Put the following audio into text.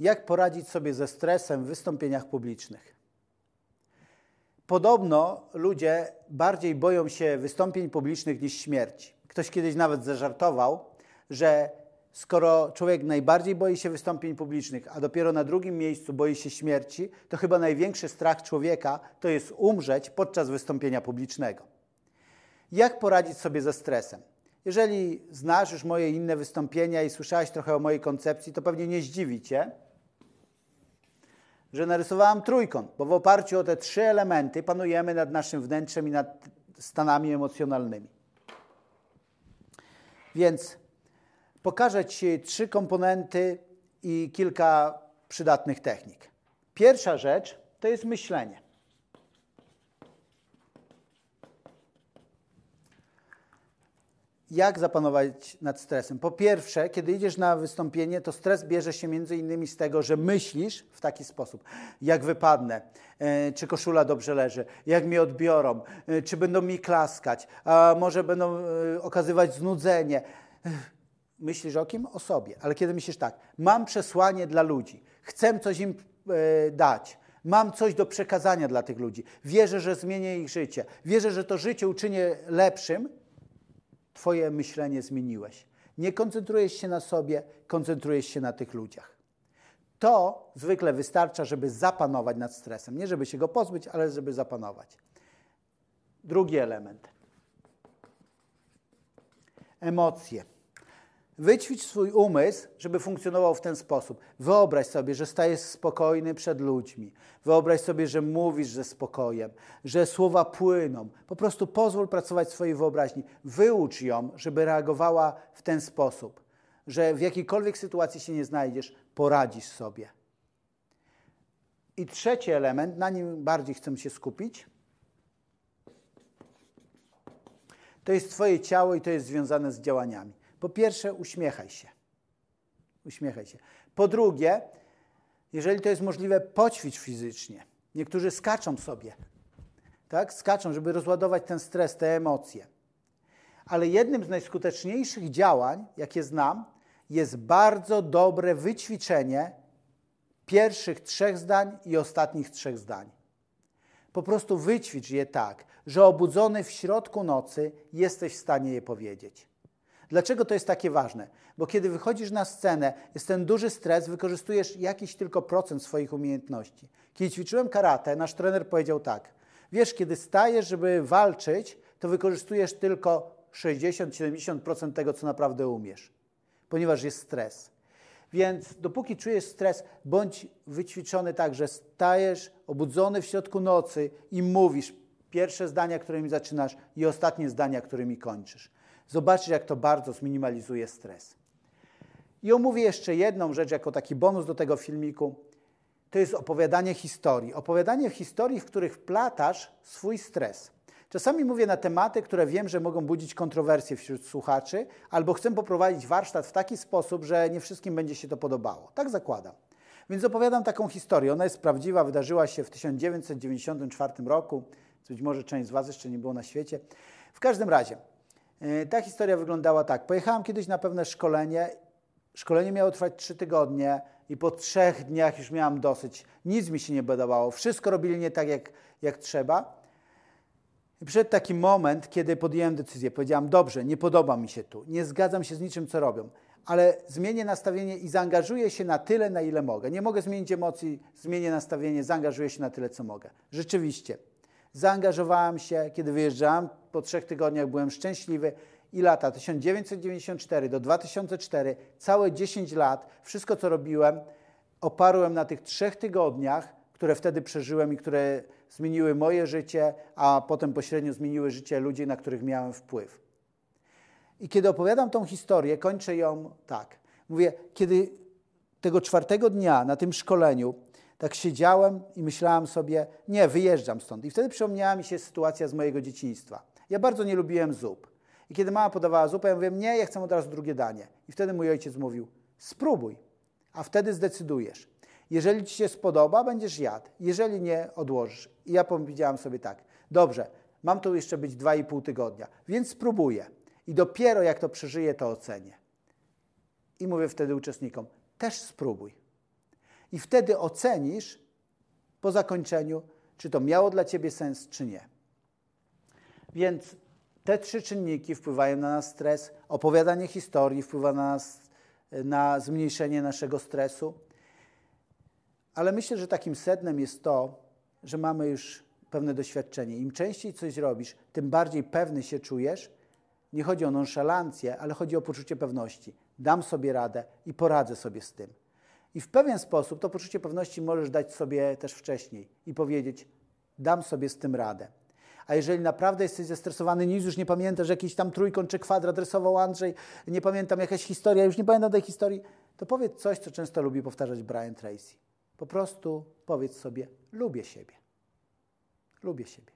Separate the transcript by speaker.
Speaker 1: Jak poradzić sobie ze stresem w wystąpieniach publicznych? Podobno ludzie bardziej boją się wystąpień publicznych niż śmierci. Ktoś kiedyś nawet zażartował, że skoro człowiek najbardziej boi się wystąpień publicznych, a dopiero na drugim miejscu boi się śmierci, to chyba największy strach człowieka to jest umrzeć podczas wystąpienia publicznego. Jak poradzić sobie ze stresem? Jeżeli znasz już moje inne wystąpienia i słyszałeś trochę o mojej koncepcji, to pewnie nie zdziwi cię, że narysowałam trójkąt, bo w oparciu o te trzy elementy panujemy nad naszym wnętrzem i nad stanami emocjonalnymi. Więc pokażę Ci trzy komponenty i kilka przydatnych technik. Pierwsza rzecz to jest myślenie. Jak zapanować nad stresem? Po pierwsze, kiedy idziesz na wystąpienie, to stres bierze się między innymi z tego, że myślisz w taki sposób, jak wypadnę, e, czy koszula dobrze leży, jak mnie odbiorą, e, czy będą mi klaskać, a może będą e, okazywać znudzenie. Myślisz o kim? O sobie. Ale kiedy myślisz tak, mam przesłanie dla ludzi, chcę coś im dać, mam coś do przekazania dla tych ludzi, wierzę, że zmienię ich życie, wierzę, że to życie uczynię lepszym, Twoje myślenie zmieniłeś. Nie koncentrujesz się na sobie, koncentrujesz się na tych ludziach. To zwykle wystarcza, żeby zapanować nad stresem. Nie żeby się go pozbyć, ale żeby zapanować. Drugi element. Emocje. Wyćwicz swój umysł, żeby funkcjonował w ten sposób. Wyobraź sobie, że stajesz spokojny przed ludźmi. Wyobraź sobie, że mówisz ze spokojem, że słowa płyną. Po prostu pozwól pracować swojej wyobraźni. Wyucz ją, żeby reagowała w ten sposób, że w jakiejkolwiek sytuacji się nie znajdziesz, poradzisz sobie. I trzeci element, na nim bardziej chcę się skupić, to jest Twoje ciało i to jest związane z działaniami. Po pierwsze, uśmiechaj się. Uśmiechaj się. Po drugie, jeżeli to jest możliwe, poćwicz fizycznie. Niektórzy skaczą sobie, tak? Skaczą, żeby rozładować ten stres, te emocje. Ale jednym z najskuteczniejszych działań, jakie znam, jest bardzo dobre wyćwiczenie pierwszych trzech zdań i ostatnich trzech zdań. Po prostu wyćwicz je tak, że obudzony w środku nocy jesteś w stanie je powiedzieć. Dlaczego to jest takie ważne? Bo kiedy wychodzisz na scenę, jest ten duży stres, wykorzystujesz jakiś tylko procent swoich umiejętności. Kiedy ćwiczyłem karate, nasz trener powiedział tak: Wiesz, kiedy stajesz, żeby walczyć, to wykorzystujesz tylko 60-70% tego, co naprawdę umiesz, ponieważ jest stres. Więc dopóki czujesz stres, bądź wyćwiczony tak, że stajesz obudzony w środku nocy i mówisz pierwsze zdania, którymi zaczynasz i ostatnie zdania, którymi kończysz. Zobaczysz, jak to bardzo zminimalizuje stres. I omówię jeszcze jedną rzecz jako taki bonus do tego filmiku. To jest opowiadanie historii. Opowiadanie historii, w których wplatasz swój stres. Czasami mówię na tematy, które wiem, że mogą budzić kontrowersje wśród słuchaczy, albo chcę poprowadzić warsztat w taki sposób, że nie wszystkim będzie się to podobało. Tak zakładam. Więc opowiadam taką historię. Ona jest prawdziwa, wydarzyła się w 1994 roku. Być może część z Was jeszcze nie było na świecie. W każdym razie, ta historia wyglądała tak. Pojechałam kiedyś na pewne szkolenie. Szkolenie miało trwać trzy tygodnie i po trzech dniach już miałam dosyć. Nic mi się nie podobało. Wszystko robili nie tak, jak, jak trzeba. I przyszedł taki moment, kiedy podjąłem decyzję. Powiedziałam, dobrze, nie podoba mi się tu. Nie zgadzam się z niczym, co robią. Ale zmienię nastawienie i zaangażuję się na tyle, na ile mogę. Nie mogę zmienić emocji, zmienię nastawienie, zaangażuję się na tyle, co mogę. Rzeczywiście. Zaangażowałem się, kiedy wyjeżdżałem. Po trzech tygodniach byłem szczęśliwy. I lata 1994 do 2004, całe 10 lat, wszystko co robiłem, oparłem na tych trzech tygodniach, które wtedy przeżyłem i które zmieniły moje życie, a potem pośrednio zmieniły życie ludzi, na których miałem wpływ. I kiedy opowiadam tą historię, kończę ją tak. Mówię, kiedy tego czwartego dnia na tym szkoleniu tak siedziałem i myślałem sobie, nie, wyjeżdżam stąd. I wtedy przypomniała mi się sytuacja z mojego dzieciństwa. Ja bardzo nie lubiłem zup. I kiedy mama podawała zupę, ja mówiłem, nie, ja chcę od razu drugie danie. I wtedy mój ojciec mówił, spróbuj, a wtedy zdecydujesz. Jeżeli ci się spodoba, będziesz jadł. Jeżeli nie, odłożysz. I ja powiedziałam sobie tak, dobrze, mam tu jeszcze być dwa i pół tygodnia, więc spróbuję. I dopiero jak to przeżyję, to ocenię. I mówię wtedy uczestnikom, też spróbuj. I wtedy ocenisz po zakończeniu, czy to miało dla ciebie sens, czy nie. Więc te trzy czynniki wpływają na nas stres. Opowiadanie historii wpływa na nas na zmniejszenie naszego stresu. Ale myślę, że takim sednem jest to, że mamy już pewne doświadczenie. Im częściej coś robisz, tym bardziej pewny się czujesz. Nie chodzi o nonszalancję, ale chodzi o poczucie pewności. Dam sobie radę i poradzę sobie z tym. I w pewien sposób to poczucie pewności możesz dać sobie też wcześniej i powiedzieć: Dam sobie z tym radę. A jeżeli naprawdę jesteś zestresowany, nic już nie pamiętasz, jakiś tam trójkąt czy kwadrat rysował Andrzej, nie pamiętam jakaś historia, już nie pamiętam tej historii, to powiedz coś, co często lubi powtarzać Brian Tracy. Po prostu powiedz sobie: lubię siebie. Lubię siebie.